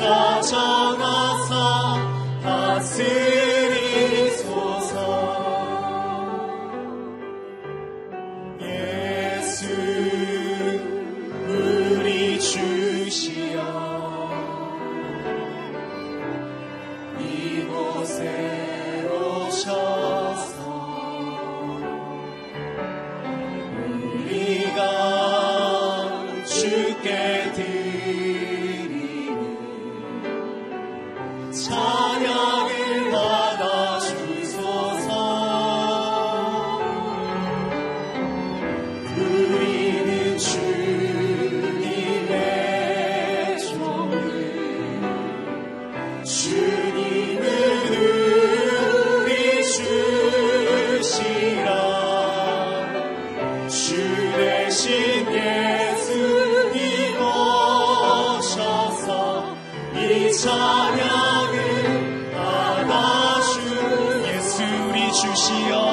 찾아가사 다스 나를 받아주 예수 우리 주시여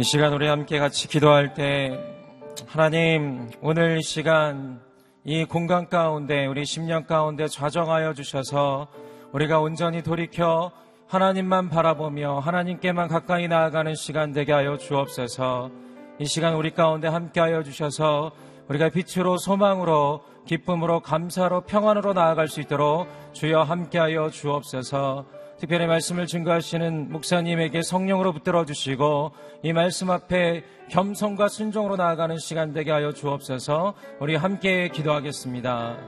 이 시간 우리 함께 같이 기도할 때 하나님 오늘 시간 이 공간 가운데 우리 10년 가운데 좌정하여 주셔서 우리가 온전히 돌이켜 하나님만 바라보며 하나님께만 가까이 나아가는 시간 되게 하여 주옵소서. 이 시간 우리 가운데 함께 하여 주셔서 우리가 빛으로 소망으로 기쁨으로 감사로 평안으로 나아갈 수 있도록 주여 함께 하여 주옵소서. 특별히 말씀을 증거하시는 목사님에게 성령으로 붙들어 주시고 이 말씀 앞에 겸손과 순종으로 나아가는 시간 되게 하여 주옵소서. 우리 함께 기도하겠습니다.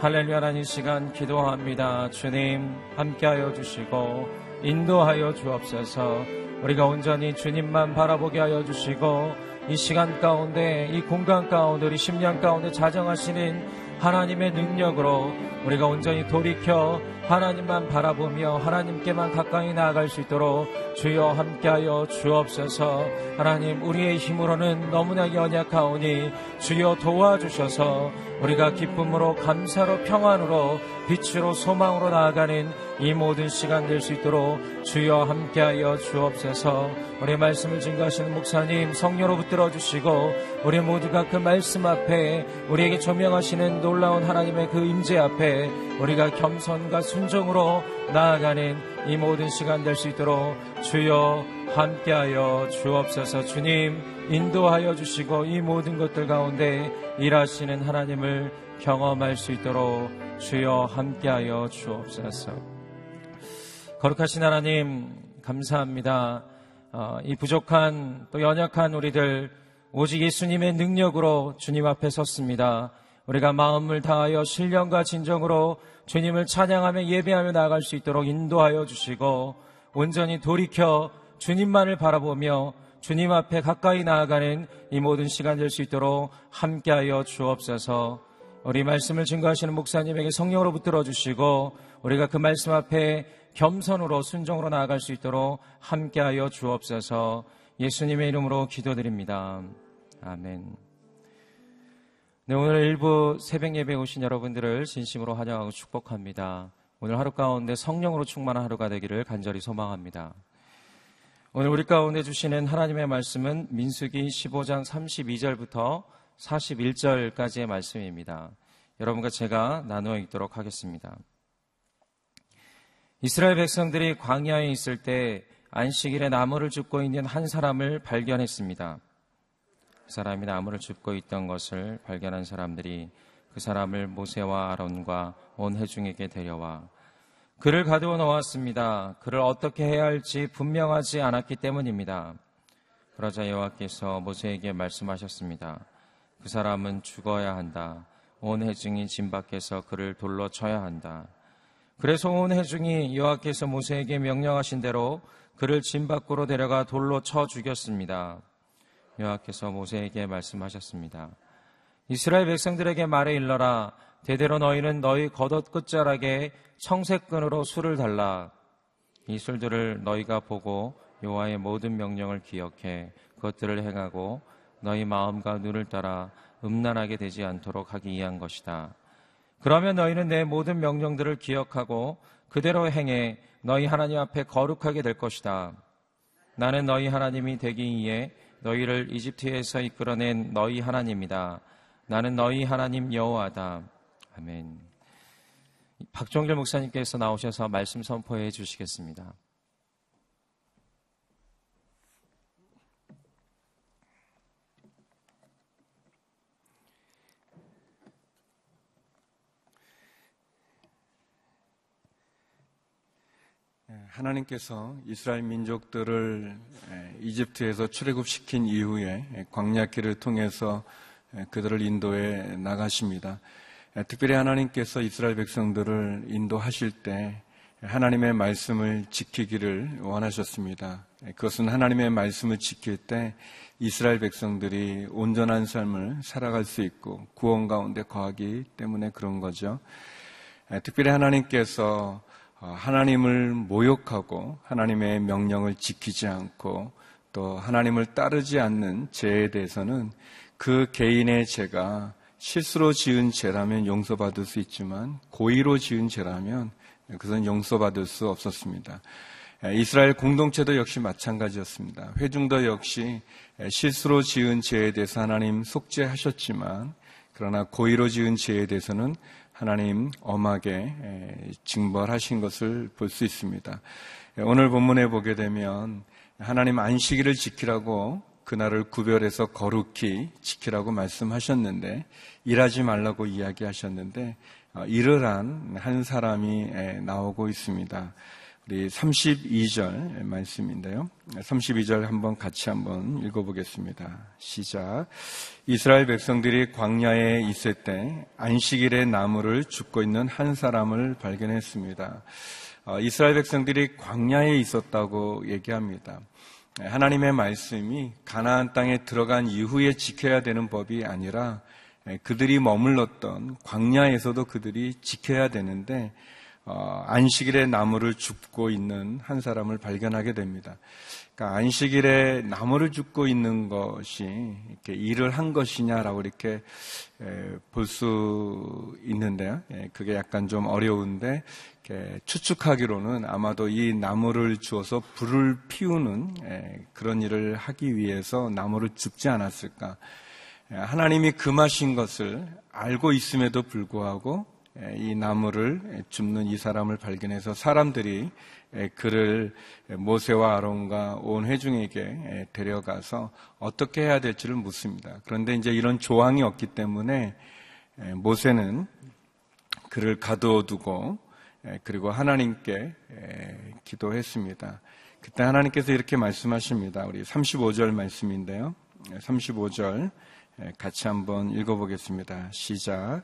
할렐루야 라는 시간 기도합니다. 주님 함께 하여 주시고 인도하여 주옵소서. 우리가 온전히 주님만 바라보게 하여 주시고 이 시간 가운데 이 공간 가운데 우리 심령 가운데 자정하시는 하나님의 능력으로 우리가 온전히 돌이켜 하나님만 바라보며 하나님께만 가까이 나아갈 수 있도록 주여 함께하여 주옵소서. 하나님 우리의 힘으로는 너무나 연약하오니 주여 도와주셔서 우리가 기쁨으로 감사로 평안으로 빛으로 소망으로 나아가는 이 모든 시간 될 수 있도록 주여 함께하여 주옵소서. 우리 말씀을 증거하시는 목사님 성령으로 붙들어 주시고 우리 모두가 그 말씀 앞에 우리에게 조명하시는 놀라운 하나님의 그 임재 앞에 우리가 겸손과 순종으로 나아가는 이 모든 시간 될 수 있도록 주여 함께하여 주옵소서. 주님 인도하여 주시고 이 모든 것들 가운데 일하시는 하나님을 경험할 수 있도록 주여 함께하여 주옵소서 거룩하신 하나님 감사합니다 어, 이 부족한 또 연약한 우리들 오직 예수님의 능력으로 주님 앞에 섰습니다. 우리가 마음을 다하여 신령과 진정으로 주님을 찬양하며 예배하며 나아갈 수 있도록 인도하여 주시고 온전히 돌이켜 주님만을 바라보며 주님 앞에 가까이 나아가는 이 모든 시간 될 수 있도록 함께하여 주옵소서. 우리 말씀을 증거하시는 목사님에게 성령으로 붙들어 주시고 우리가 그 말씀 앞에 겸손으로 순종으로 나아갈 수 있도록 함께하여 주옵소서. 예수님의 이름으로 기도드립니다. 아멘. 네, 오늘 일부 새벽 예배 오신 여러분들을 진심으로 환영하고 축복합니다. 오늘 하루 가운데 성령으로 충만한 하루가 되기를 간절히 소망합니다. 오늘 우리 가운데 주시는 하나님의 말씀은 민수기 15장 32절부터 41절까지의 말씀입니다. 여러분과 제가 나누어 읽도록 하겠습니다. 이스라엘 백성들이 광야에 있을 때 안식일에 나무를 줍고 있는 한 사람을 발견했습니다. 그 사람이 나무를 줍고 있던 것을 발견한 사람들이 그 사람을 모세와 아론과 온 회중에게 데려와 그를 가두어 놓았습니다. 그를 어떻게 해야 할지 분명하지 않았기 때문입니다. 그러자 여호와께서 모세에게 말씀하셨습니다. 그 사람은 죽어야 한다. 온 회중이 짐 밖에서 그를 돌로 쳐야 한다. 그래서 온 회중이 여호와께서 모세에게 명령하신 대로 그를 짐 밖으로 데려가 돌로 쳐 죽였습니다. 여호와께서 모세에게 말씀하셨습니다. 이스라엘 백성들에게 말해 일러라. 대대로 너희는 너희 겉옷 끝자락에 청색끈으로 술을 달라. 이 술들을 너희가 보고 여호와의 모든 명령을 기억해 그것들을 행하고 너희 마음과 눈을 따라 음란하게 되지 않도록 하기 위한 것이다. 그러면 너희는 내 모든 명령들을 기억하고 그대로 행해 너희 하나님 앞에 거룩하게 될 것이다. 나는 너희 하나님이 되기 위해 너희를 이집트에서 이끌어낸 너희 하나님이다. 나는 너희 하나님 여호와다. 아멘. 박종길 목사님께서 나오셔서 말씀 선포해 주시겠습니다. 하나님께서 이스라엘 민족들을 이집트에서 출애굽시킨 이후에 광야길을 통해서 그들을 인도해 나가십니다. 특별히 하나님께서 이스라엘 백성들을 인도하실 때 하나님의 말씀을 지키기를 원하셨습니다. 그것은 하나님의 말씀을 지킬 때 이스라엘 백성들이 온전한 삶을 살아갈 수 있고 구원 가운데 거하기 때문에 그런 거죠. 특별히 하나님께서 어, 하나님을 모욕하고 하나님의 명령을 지키지 않고 또 하나님을 따르지 않는 죄에 대해서는 그 개인의 죄가 실수로 지은 죄라면 용서받을 수 있지만 고의로 지은 죄라면 그것은 용서받을 수 없었습니다. 이스라엘 공동체도 역시 마찬가지였습니다. 회중도 역시 실수로 지은 죄에 대해서 하나님 속죄하셨지만 그러나 고의로 지은 죄에 대해서는 하나님 엄하게 징벌하신 것을 볼 수 있습니다. 오늘 본문에 보게 되면 하나님 안식일을 지키라고 그날을 구별해서 거룩히 지키라고 말씀하셨는데 일하지 말라고 이야기하셨는데 어, 일을 한 한 사람이 나오고 있습니다. 우리 32절 말씀인데요. 32절 한번 같이 한번 읽어보겠습니다. 시작. 이스라엘 백성들이 광야에 있을 때 안식일에 나무를 줍고 있는 한 사람을 발견했습니다. 어, 이스라엘 백성들이 광야에 있었다고 얘기합니다. 하나님의 말씀이 가나안 땅에 들어간 이후에 지켜야 되는 법이 아니라 그들이 머물렀던 광야에서도 그들이 지켜야 되는데 어, 안식일에 나무를 줍고 있는 한 사람을 발견하게 됩니다. 그러니까 안식일에 나무를 줍고 있는 것이 이렇게 일을 한 것이냐라고 이렇게 볼 수 있는데요. 예, 그게 약간 좀 어려운데 추측하기로는 아마도 이 나무를 주어서 불을 피우는 그런 일을 하기 위해서 나무를 줍지 않았을까. 하나님이 금하신 것을 알고 있음에도 불구하고 이 나무를 줍는 이 사람을 발견해서 사람들이 그를 모세와 아론과 온 회중에게 데려가서 어떻게 해야 될지를 묻습니다. 그런데 이제 이런 조항이 없기 때문에 모세는 그를 가두어두고 그리고 하나님께 기도했습니다. 그때 하나님께서 이렇게 말씀하십니다. 우리 35절 말씀인데요. 35절 같이 한번 읽어보겠습니다. 시작.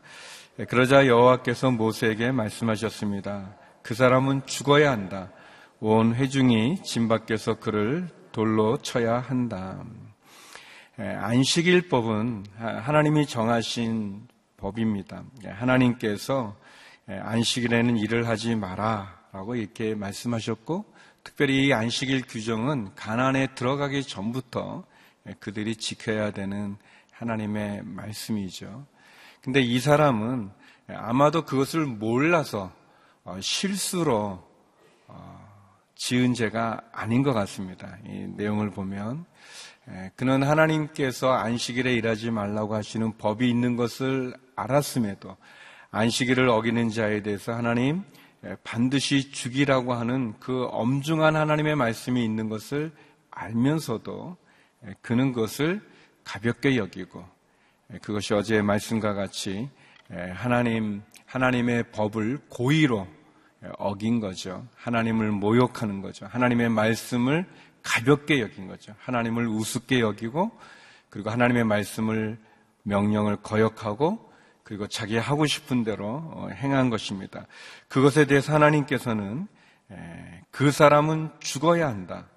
그러자 여호와께서 모세에게 말씀하셨습니다. 그 사람은 죽어야 한다. 온 회중이 진 밖에서 그를 돌로 쳐야 한다. 안식일법은 하나님이 정하신 법입니다. 하나님께서 안식일에는 일을 하지 마라라고 이렇게 말씀하셨고 특별히 이 안식일 규정은 가난에 들어가기 전부터 그들이 지켜야 되는 하나님의 말씀이죠. 근데 이 사람은 아마도 그것을 몰라서 어, 실수로 어, 지은 죄가 아닌 것 같습니다. 이 내용을 보면 그는 하나님께서 안식일에 일하지 말라고 하시는 법이 있는 것을 알았음에도 안식일을 어기는 자에 대해서 하나님 반드시 죽이라고 하는 그 엄중한 하나님의 말씀이 있는 것을 알면서도 그는 그것을 가볍게 여기고 그것이 어제의 말씀과 같이 하나님 하나님의 법을 고의로 어긴 거죠. 하나님을 모욕하는 거죠. 하나님의 말씀을 가볍게 여긴 거죠. 하나님을 우습게 여기고 그리고 하나님의 말씀을 명령을 거역하고 그리고 자기 하고 싶은 대로 어, 행한 것입니다. 그것에 대해서 하나님께서는 그 사람은 죽어야 한다.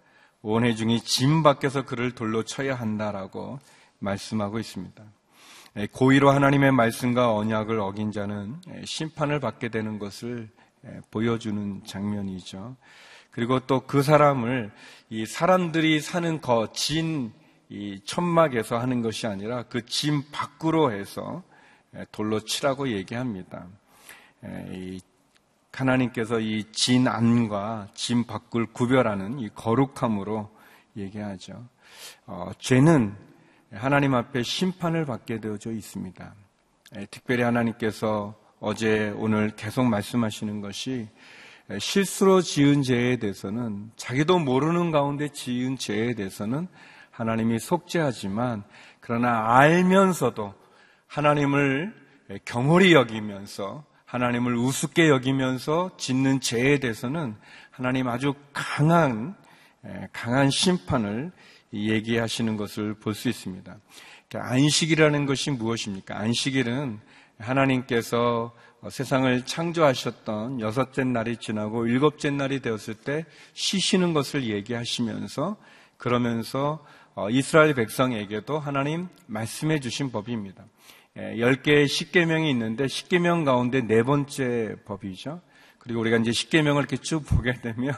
원해 중이 짐 밖에서 그를 돌로 쳐야 한다라고 말씀하고 있습니다. 고의로 하나님의 말씀과 언약을 어긴 자는 심판을 받게 되는 것을 보여주는 장면이죠. 그리고 또 그 사람을 이 사람들이 사는 거진 이 천막에서 하는 것이 아니라 그짐 밖으로 해서 돌로 치라고 얘기합니다. 이 하나님께서 이 진 안과 진 밖을 구별하는 이 거룩함으로 얘기하죠. 어, 죄는 하나님 앞에 심판을 받게 되어져 있습니다. 특별히 하나님께서 어제 오늘 계속 말씀하시는 것이 실수로 지은 죄에 대해서는 자기도 모르는 가운데 지은 죄에 대해서는 하나님이 속죄하지만 그러나 알면서도 하나님을 경홀히 여기면서 하나님을 우습게 여기면서 짓는 죄에 대해서는 하나님 아주 강한 강한 심판을 얘기하시는 것을 볼 수 있습니다. 그러니까 안식이라는 것이 무엇입니까? 안식일은 하나님께서 세상을 창조하셨던 여섯째 날이 지나고 일곱째 날이 되었을 때 쉬시는 것을 얘기하시면서 그러면서 어, 이스라엘 백성에게도 하나님 말씀해 주신 법입니다. 예, 열 개의 십계명이 있는데 십계명 가운데 네 번째 법이죠. 그리고 우리가 이제 십계명을 이렇게 쭉 보게 되면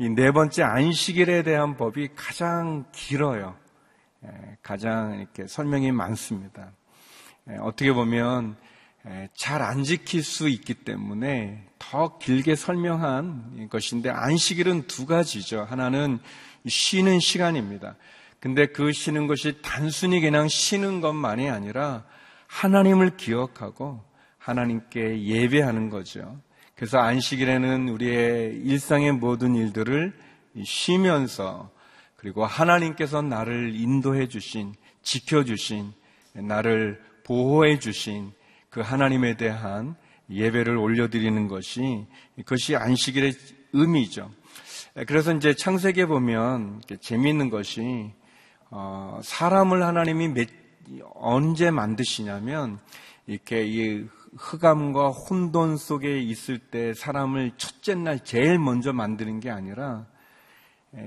이 네 번째 안식일에 대한 법이 가장 길어요. 예, 가장 이렇게 설명이 많습니다. 예, 어떻게 보면 잘 안 지킬 수 있기 때문에 더 길게 설명한 것인데 안식일은 두 가지죠. 하나는 쉬는 시간입니다. 근데 그 쉬는 것이 단순히 그냥 쉬는 것만이 아니라 하나님을 기억하고 하나님께 예배하는 거죠. 그래서 안식일에는 우리의 일상의 모든 일들을 쉬면서 그리고 하나님께서 나를 인도해 주신, 지켜 주신, 나를 보호해 주신 그 하나님에 대한 예배를 올려드리는 것이 그것이 안식일의 의미죠. 그래서 이제 창세기에 보면 재미있는 것이 어, 사람을 하나님이 몇, 언제 만드시냐면 이렇게 이 흑암과 혼돈 속에 있을 때 사람을 첫째 날 제일 먼저 만드는 게 아니라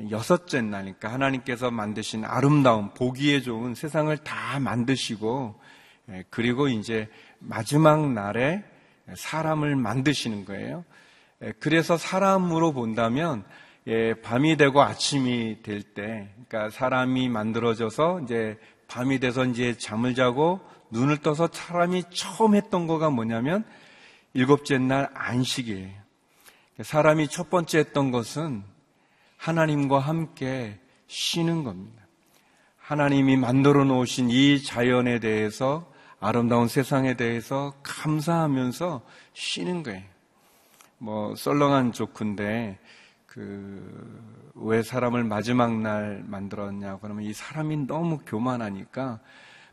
여섯째 날, 그러니까 하나님께서 만드신 아름다운 보기에 좋은 세상을 다 만드시고 그리고 이제 마지막 날에 사람을 만드시는 거예요. 그래서 사람으로 본다면 밤이 되고 아침이 될 때, 그러니까 사람이 만들어져서 이제 밤이 돼서 이제 잠을 자고 눈을 떠서 사람이 처음 했던 거가 뭐냐면 일곱째 날 안식이에요. 사람이 첫 번째 했던 것은 하나님과 함께 쉬는 겁니다. 하나님이 만들어 놓으신 이 자연에 대해서 아름다운 세상에 대해서 감사하면서 쉬는 거예요. 뭐 썰렁한 조크인데 그 왜 사람을 마지막 날 만들었냐 그러면 이 사람이 너무 교만하니까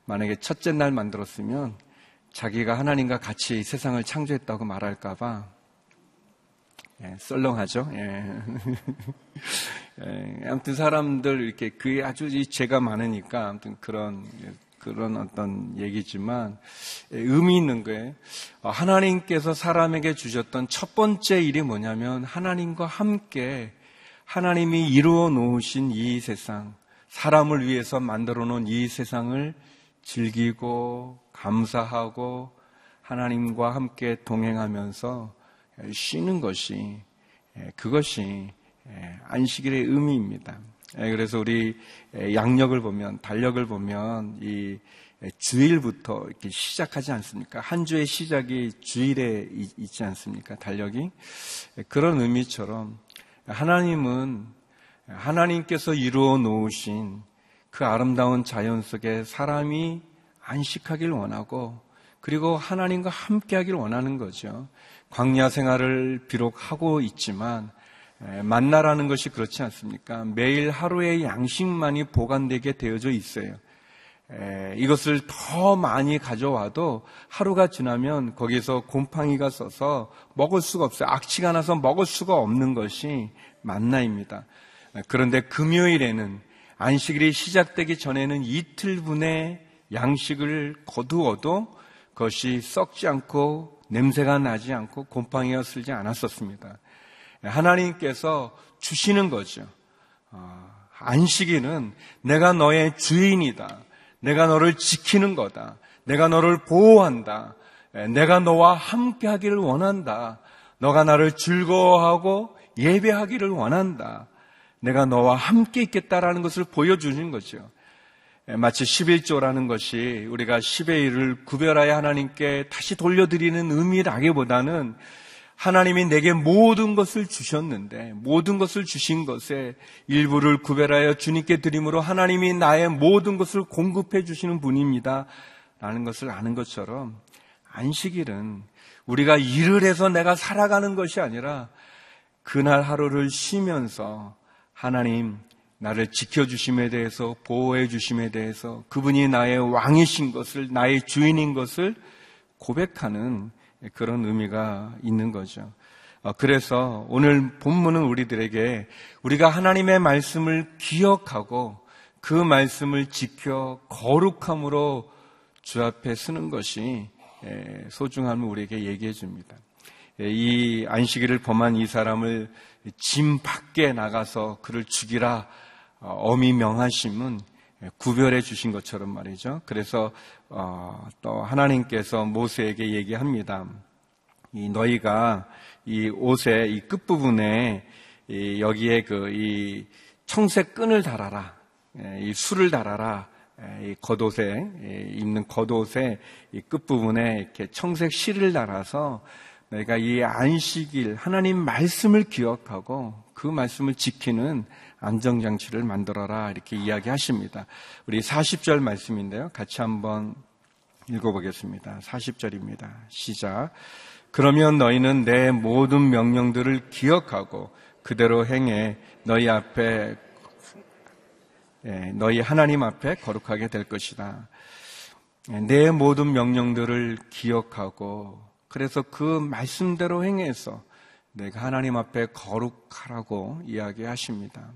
만약에 첫째 날 만들었으면 자기가 하나님과 같이 세상을 창조했다고 말할까봐 예, 썰렁하죠. 예. 예, 아무튼 사람들 이렇게 그게 아주 죄가 많으니까 아무튼 그런 그런 어떤 얘기지만 예, 의미 있는 거예요. 어, 하나님께서 사람에게 주셨던 첫 번째 일이 뭐냐면 하나님과 함께 하나님이 이루어 놓으신 이 세상, 사람을 위해서 만들어 놓은 이 세상을 즐기고 감사하고 하나님과 함께 동행하면서 쉬는 것이 예, 그것이 안식일의 의미입니다. 예, 그래서 우리 양력을 보면 달력을 보면 이 주일부터 이렇게 시작하지 않습니까? 한 주의 시작이 주일에 있지 않습니까? 달력이 그런 의미처럼 하나님은 하나님께서 이루어 놓으신 그 아름다운 자연 속에 사람이 안식하길 원하고 그리고 하나님과 함께하길 원하는 거죠. 광야 생활을 비록 하고 있지만 만나라는 것이 그렇지 않습니까? 매일 하루의 양식만이 보관되게 되어져 있어요. 이것을 더 많이 가져와도 하루가 지나면 거기서 곰팡이가 써서 먹을 수가 없어요. 악취가 나서 먹을 수가 없는 것이 만나입니다. 그런데 금요일에는 안식일이 시작되기 전에는 이틀분의 양식을 거두어도 그것이 썩지 않고 냄새가 나지 않고 곰팡이가 슬지 않았었습니다. 하나님께서 주시는 거죠. 어, 안식일은 내가 너의 주인이다. 내가 너를 지키는 거다. 내가 너를 보호한다. 내가 너와 함께 하기를 원한다. 너가 나를 즐거워하고 예배하기를 원한다. 내가 너와 함께 있겠다라는 것을 보여주는 거죠. 마치 11조라는 것이 우리가 10의 1을 구별하여 하나님께 다시 돌려드리는 의미라기보다는 하나님이 내게 모든 것을 주셨는데 모든 것을 주신 것에 일부를 구별하여 주님께 드림으로 하나님이 나의 모든 것을 공급해 주시는 분입니다. 라는 것을 아는 것처럼 안식일은 우리가 일을 해서 내가 살아가는 것이 아니라 그날 하루를 쉬면서 하나님 나를 지켜주심에 대해서 보호해 주심에 대해서 그분이 나의 왕이신 것을 나의 주인인 것을 고백하는 그런 의미가 있는 거죠. 어, 그래서 오늘 본문은 우리들에게 우리가 하나님의 말씀을 기억하고 그 말씀을 지켜 거룩함으로 주 앞에 쓰는 것이 소중함을 우리에게 얘기해 줍니다. 이 안식일을 범한 이 사람을 짐 밖에 나가서 그를 죽이라 어, 어미 명하심은 구별해 주신 것처럼 말이죠. 그래서 어, 또 하나님께서 모세에게 얘기합니다. 이 너희가 이 옷의 이 끝 부분에 이 여기에 그 이 청색 끈을 달아라. 예, 이 술을 달아라. 예, 이 겉옷에 입는 겉옷에 이 끝부분에 이렇게 청색 실을 달아서 너희가 이 안식일 하나님 말씀을 기억하고 그 말씀을 지키는 안정장치를 만들어라 이렇게 이야기하십니다. 우리 40절 말씀인데요. 같이 한번 읽어보겠습니다. 40절입니다. 시작. 그러면 너희는 내 모든 명령들을 기억하고 그대로 행해 너희 앞에 예, 너희 하나님 앞에 거룩하게 될 것이다. 예, 내 모든 명령들을 기억하고 그래서 그 말씀대로 행해서 내가 하나님 앞에 거룩하라고 이야기하십니다.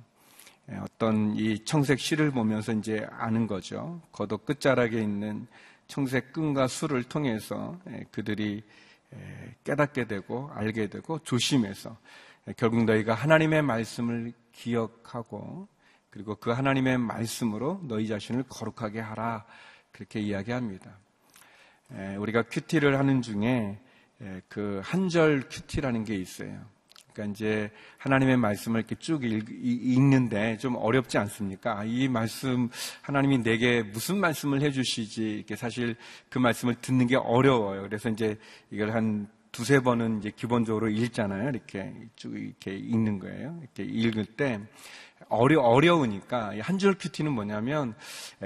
예, 어떤 이 청색 실을 보면서 이제 아는 거죠. 거독 끝자락에 있는 청색 끈과 술을 통해서 그들이 깨닫게 되고 알게 되고 조심해서 결국 너희가 하나님의 말씀을 기억하고 그리고 그 하나님의 말씀으로 너희 자신을 거룩하게 하라. 그렇게 이야기합니다. 우리가 QT를 하는 중에 그 한절 QT라는 게 있어요. 그러니까 이제 하나님의 말씀을 이렇게 쭉 읽는데 좀 어렵지 않습니까? 아, 이 말씀 하나님이 내게 무슨 말씀을 해주시지 이렇게 사실 그 말씀을 듣는 게 어려워요. 그래서 이제 이걸 한 두세 번은 이제 기본적으로 읽잖아요. 이렇게 쭉 이렇게 읽는 거예요. 이렇게 읽을 때 어려, 어려우니까 한 줄 큐티는 뭐냐면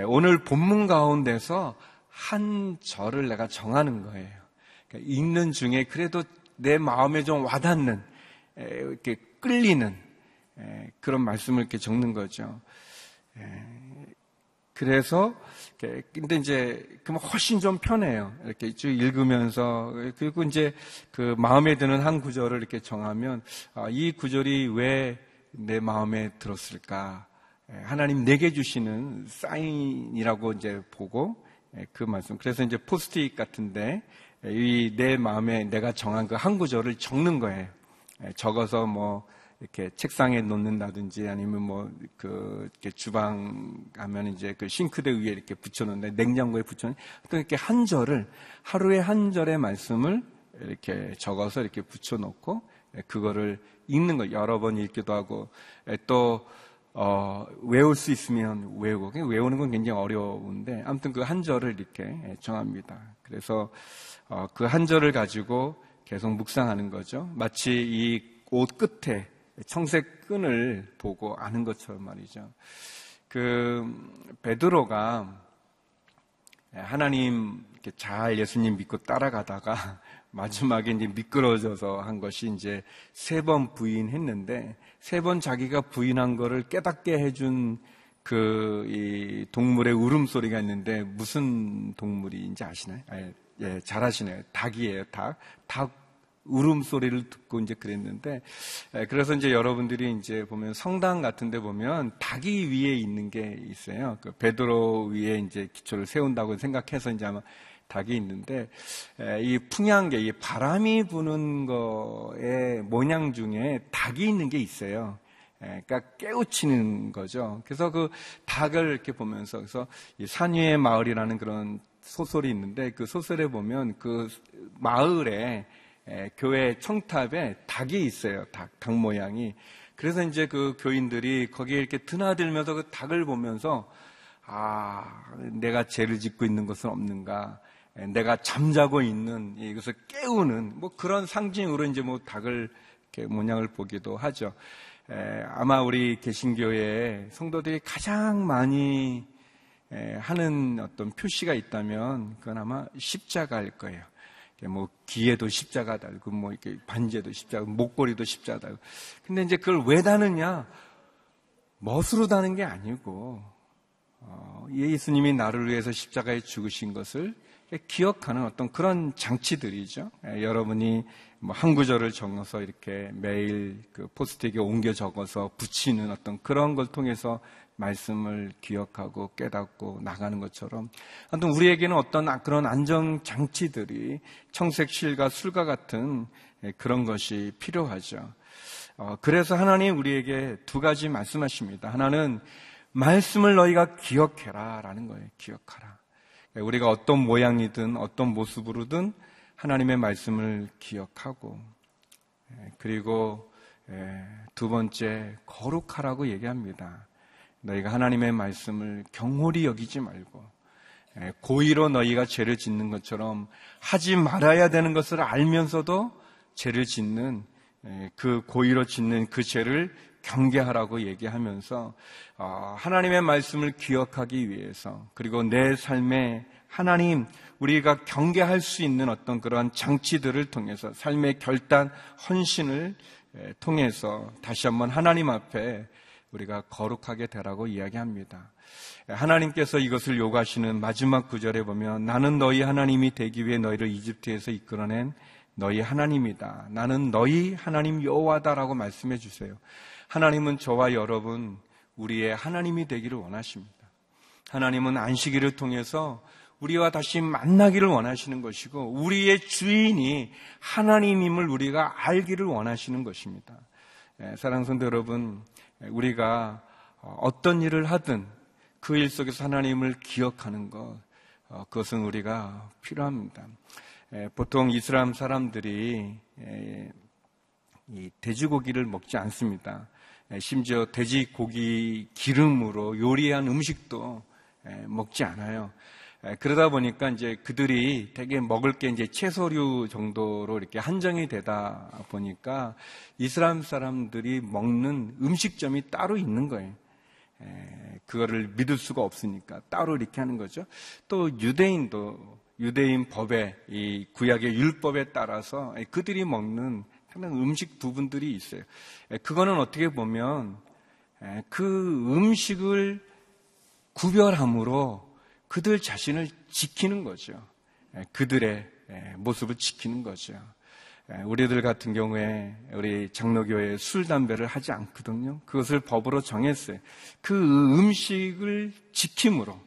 오늘 본문 가운데서 한 절을 내가 정하는 거예요. 그러니까 읽는 중에 그래도 내 마음에 좀 와닿는 이렇게 끌리는 그런 말씀을 이렇게 적는 거죠. 그래서 근데 이제 그러면 훨씬 좀 편해요. 이렇게 쭉 읽으면서 그리고 이제 그 마음에 드는 한 구절을 이렇게 정하면 아, 이 구절이 왜 내 마음에 들었을까? 하나님 내게 주시는 사인이라고 이제 보고 그 말씀. 그래서 이제 포스트잇 같은데 이 내 마음에 내가 정한 그 한 구절을 적는 거예요. 적어서 뭐 이렇게 책상에 놓는다든지 아니면 뭐그 주방 가면 이제 그 싱크대 위에 이렇게 붙여놓는데 냉장고에 붙여놓는 어떤 이렇게 한 절을 하루에 한 절의 말씀을 이렇게 적어서 이렇게 붙여놓고 그거를 읽는 거 여러 번 읽기도 하고 또 어, 외울 수 있으면 외우고 외우는 건 굉장히 어려운데 아무튼 그 한 절을 이렇게 정합니다. 그래서 어, 그 한 절을 가지고 계속 묵상하는 거죠. 마치 이 옷 끝에 청색 끈을 보고 아는 것처럼 말이죠. 그 베드로가 하나님 잘 예수님 믿고 따라가다가 마지막에 이제 미끄러져서 한 것이 이제 세 번 부인했는데 세 번 자기가 부인한 거를 깨닫게 해준 그 동물의 울음소리가 있는데 무슨 동물인지 아시나요? 예, 예, 잘 아시네요. 닭이에요, 닭. 닭 울음소리를 듣고 이제 그랬는데, 그래서 이제 여러분들이 이제 보면 성당 같은 데 보면 닭이 위에 있는 게 있어요. 그 베드로 위에 이제 기초를 세운다고 생각해서 이제 아마 닭이 있는데, 이 풍향계, 이 바람이 부는 거의 모양 중에 닭이 있는 게 있어요. 그러니까 깨우치는 거죠. 그래서 그 닭을 이렇게 보면서 그래서 산 위의 마을이라는 그런 소설이 있는데 그 소설에 보면 그 마을에 교회 청탑에 닭이 있어요. 닭, 닭 모양이. 그래서 이제 그 교인들이 거기에 이렇게 드나들면서 그 닭을 보면서 아, 내가 죄를 짓고 있는 것은 없는가? 내가 잠자고 있는 이것을 깨우는 뭐 그런 상징으로 이제 뭐 닭을 이렇게 모양을 보기도 하죠. 에, 아마 우리 개신교회 성도들이 가장 많이 에, 하는 어떤 표시가 있다면 그건 아마 십자가일 거예요. 뭐 귀에도 십자가 달고 뭐 이렇게 반지에도 십자가, 목걸이도 십자가 달고. 근데 이제 그걸 왜 다느냐? 멋으로 다는 게 아니고 어, 예수님이 나를 위해서 십자가에 죽으신 것을 기억하는 어떤 그런 장치들이죠. 예, 여러분이 뭐한 구절을 적어서 이렇게 매일 그 포스트잇에 옮겨 적어서 붙이는 어떤 그런 걸 통해서 말씀을 기억하고 깨닫고 나가는 것처럼 하여튼 우리에게는 어떤 그런 안정 장치들이 청색실과 술과 같은 예, 그런 것이 필요하죠. 어, 그래서 하나님 우리에게 두 가지 말씀하십니다. 하나는 말씀을 너희가 기억해라 라는 거예요. 기억하라. 예, 우리가 어떤 모양이든 어떤 모습으로든 하나님의 말씀을 기억하고 예, 그리고 두 번째 거룩하라고 얘기합니다. 너희가 하나님의 말씀을 경홀히 여기지 말고 예, 고의로 너희가 죄를 짓는 것처럼 하지 말아야 되는 것을 알면서도 죄를 짓는 예, 그 고의로 짓는 그 죄를 경계하라고 얘기하면서 어, 하나님의 말씀을 기억하기 위해서 그리고 내 삶에 하나님 우리가 경계할 수 있는 어떤 그러한 장치들을 통해서 삶의 결단, 헌신을 통해서 다시 한번 하나님 앞에 우리가 거룩하게 되라고 이야기합니다. 하나님께서 이것을 요구하시는 마지막 구절에 보면 나는 너희 하나님이 되기 위해 너희를 이집트에서 이끌어낸 너희 하나님이다. 나는 너희 하나님 여호와다라고 말씀해 주세요. 하나님은 저와 여러분 우리의 하나님이 되기를 원하십니다. 하나님은 안식일을 통해서 우리와 다시 만나기를 원하시는 것이고 우리의 주인이 하나님임을 우리가 알기를 원하시는 것입니다. 예, 사랑하는 성도 여러분, 우리가 어떤 일을 하든 그 일 속에서 하나님을 기억하는 것, 어, 그것은 우리가 필요합니다. 예, 보통 이슬람 사람들이 예, 돼지고기를 먹지 않습니다. 심지어 돼지고기 기름으로 요리한 음식도 먹지 않아요. 그러다 보니까 이제 그들이 되게 먹을 게 이제 채소류 정도로 이렇게 한정이 되다 보니까 이슬람 사람들이 먹는 음식점이 따로 있는 거예요. 그거를 믿을 수가 없으니까 따로 이렇게 하는 거죠. 또 유대인도 유대인 법에 이 구약의 율법에 따라서 그들이 먹는 그런 음식 부분들이 있어요. 그거는 어떻게 보면 그 음식을 구별함으로 그들 자신을 지키는 거죠. 예, 그들의 예, 모습을 지키는 거죠. 예, 우리들 같은 경우에 우리 장로교회 술, 담배를 하지 않거든요. 그것을 법으로 정했어요. 그 음식을 지킴으로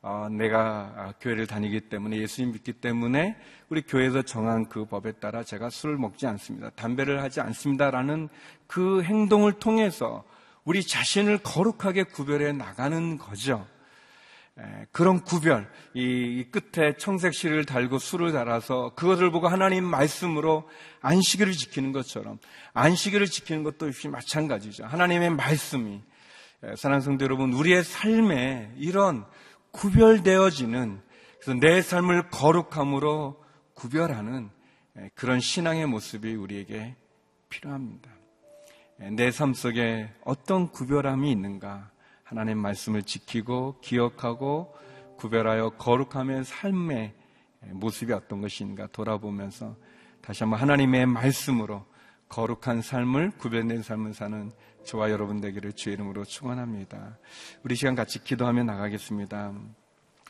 어, 내가 아, 교회를 다니기 때문에 예수님 믿기 때문에 우리 교회에서 정한 그 법에 따라 제가 술을 먹지 않습니다. 담배를 하지 않습니다라는 그 행동을 통해서 우리 자신을 거룩하게 구별해 나가는 거죠. 그런 구별, 이 끝에 청색 실을 달고 술을 달아서 그것을 보고 하나님 말씀으로 안식일을 지키는 것처럼 안식일을 지키는 것도 역시 마찬가지죠. 하나님의 말씀이 사랑하는 성도 여러분, 우리의 삶에 이런 구별되어지는 그래서 내 삶을 거룩함으로 구별하는 그런 신앙의 모습이 우리에게 필요합니다. 내 삶 속에 어떤 구별함이 있는가? 하나님 말씀을 지키고 기억하고 구별하여 거룩하면 삶의 모습이 어떤 것인가 돌아보면서 다시 한번 하나님의 말씀으로 거룩한 삶을 구별된 삶을 사는 저와 여러분 되기를 주의 이름으로 축원합니다. 우리 시간 같이 기도하며 나가겠습니다.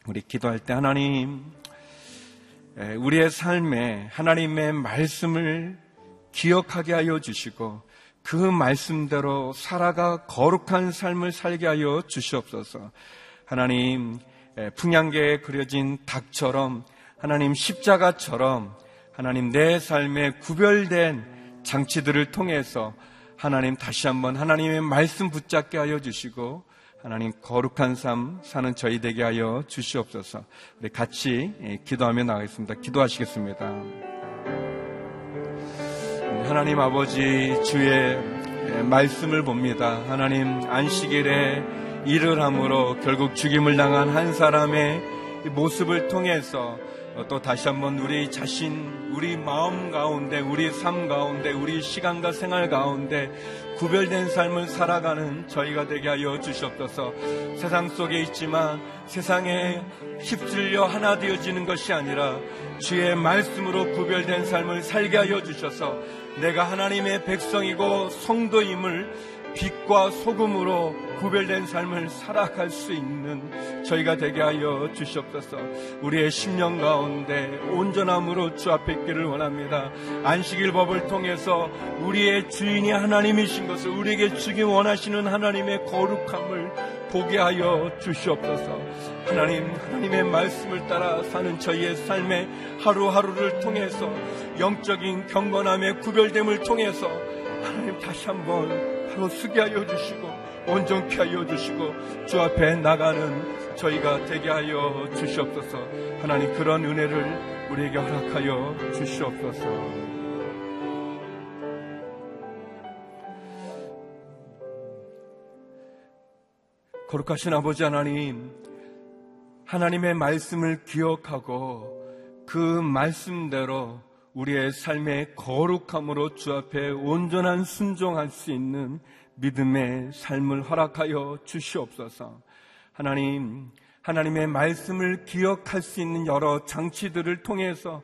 우리 기도할 때 하나님 우리의 삶에 하나님의 말씀을 기억하게 하여 주시고 그 말씀대로 살아가 거룩한 삶을 살게 하여 주시옵소서. 하나님, 풍양계에 그려진 닭처럼 하나님 십자가처럼 하나님 내 삶에 구별된 장치들을 통해서 하나님 다시 한번 하나님의 말씀 붙잡게 하여 주시고 하나님 거룩한 삶 사는 저희 되게 하여 주시옵소서. 우리 같이 기도하며 나가겠습니다. 기도하시겠습니다. 하나님 아버지 주의 말씀을 봅니다. 하나님 안식일에 일을 함으로 결국 죽임을 당한 한 사람의 모습을 통해서 또 다시 한번 우리 자신, 우리 마음 가운데, 우리 삶 가운데, 우리 시간과 생활 가운데 구별된 삶을 살아가는 저희가 되게 하여 주시옵소서. 세상 속에 있지만 세상에 휩쓸려 하나 되어지는 것이 아니라 주의 말씀으로 구별된 삶을 살게 하여 주셔서 내가 하나님의 백성이고 성도임을 빛과 소금으로 구별된 삶을 살아갈 수 있는 저희가 되게 하여 주시옵소서. 우리의 심령 가운데 온전함으로 주 앞에 있기를 원합니다. 안식일 법을 통해서 우리의 주인이 하나님이신 것을 우리에게 주기 원하시는 하나님의 거룩함을 보게 하여 주시옵소서. 하나님, 하나님의 말씀을 따라 사는 저희의 삶의 하루하루를 통해서 영적인 경건함의 구별됨을 통해서 하나님 다시 한번 바로 쓰게 하여 주시고 온전케 하여 주시고 주 앞에 나가는 저희가 되게 하여 주시옵소서. 하나님 그런 은혜를 우리에게 허락하여 주시옵소서. 거룩하신 아버지 하나님, 하나님의 말씀을 기억하고 그 말씀대로 우리의 삶의 거룩함으로 주 앞에 온전한 순종할 수 있는 믿음의 삶을 허락하여 주시옵소서. 하나님, 하나님의 말씀을 기억할 수 있는 여러 장치들을 통해서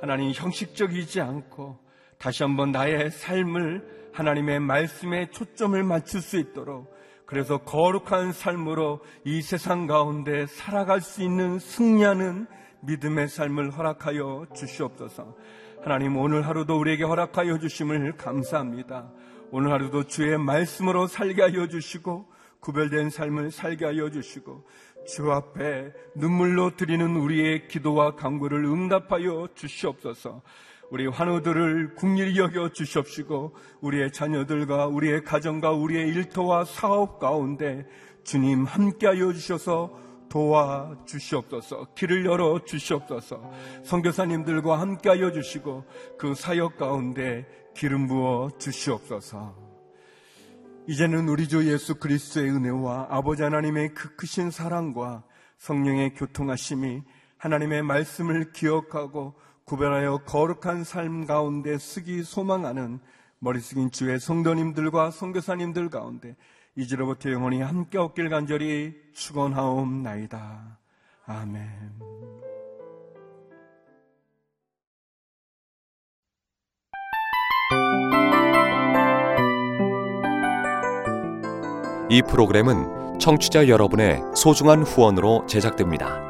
하나님 형식적이지 않고 다시 한번 나의 삶을 하나님의 말씀에 초점을 맞출 수 있도록 그래서 거룩한 삶으로 이 세상 가운데 살아갈 수 있는 승리하는 믿음의 삶을 허락하여 주시옵소서. 하나님 오늘 하루도 우리에게 허락하여 주심을 감사합니다. 오늘 하루도 주의 말씀으로 살게 하여 주시고 구별된 삶을 살게 하여 주시고 주 앞에 눈물로 드리는 우리의 기도와 간구를 응답하여 주시옵소서. 우리 환우들을 국률 여겨 주시옵시고 우리의 자녀들과 우리의 가정과 우리의 일터와 사업 가운데 주님 함께하여 주셔서 도와 주시옵소서. 길을 열어 주시옵소서. 선교사님들과 함께하여 주시고 그 사역 가운데 기름 부어 주시옵소서. 이제는 우리 주 예수 그리스도의 은혜와 아버지 하나님의 그 크신 사랑과 성령의 교통하심이 하나님의 말씀을 기억하고 구별하여 거룩한 삶 가운데 쓰기 소망하는 머리 숙인 주의 성도님들과 성교사님들 가운데 이제로부터 영원히 함께 없길 간절히 축원하옵나이다. 아멘. 이 프로그램은 청취자 여러분의 소중한 후원으로 제작됩니다.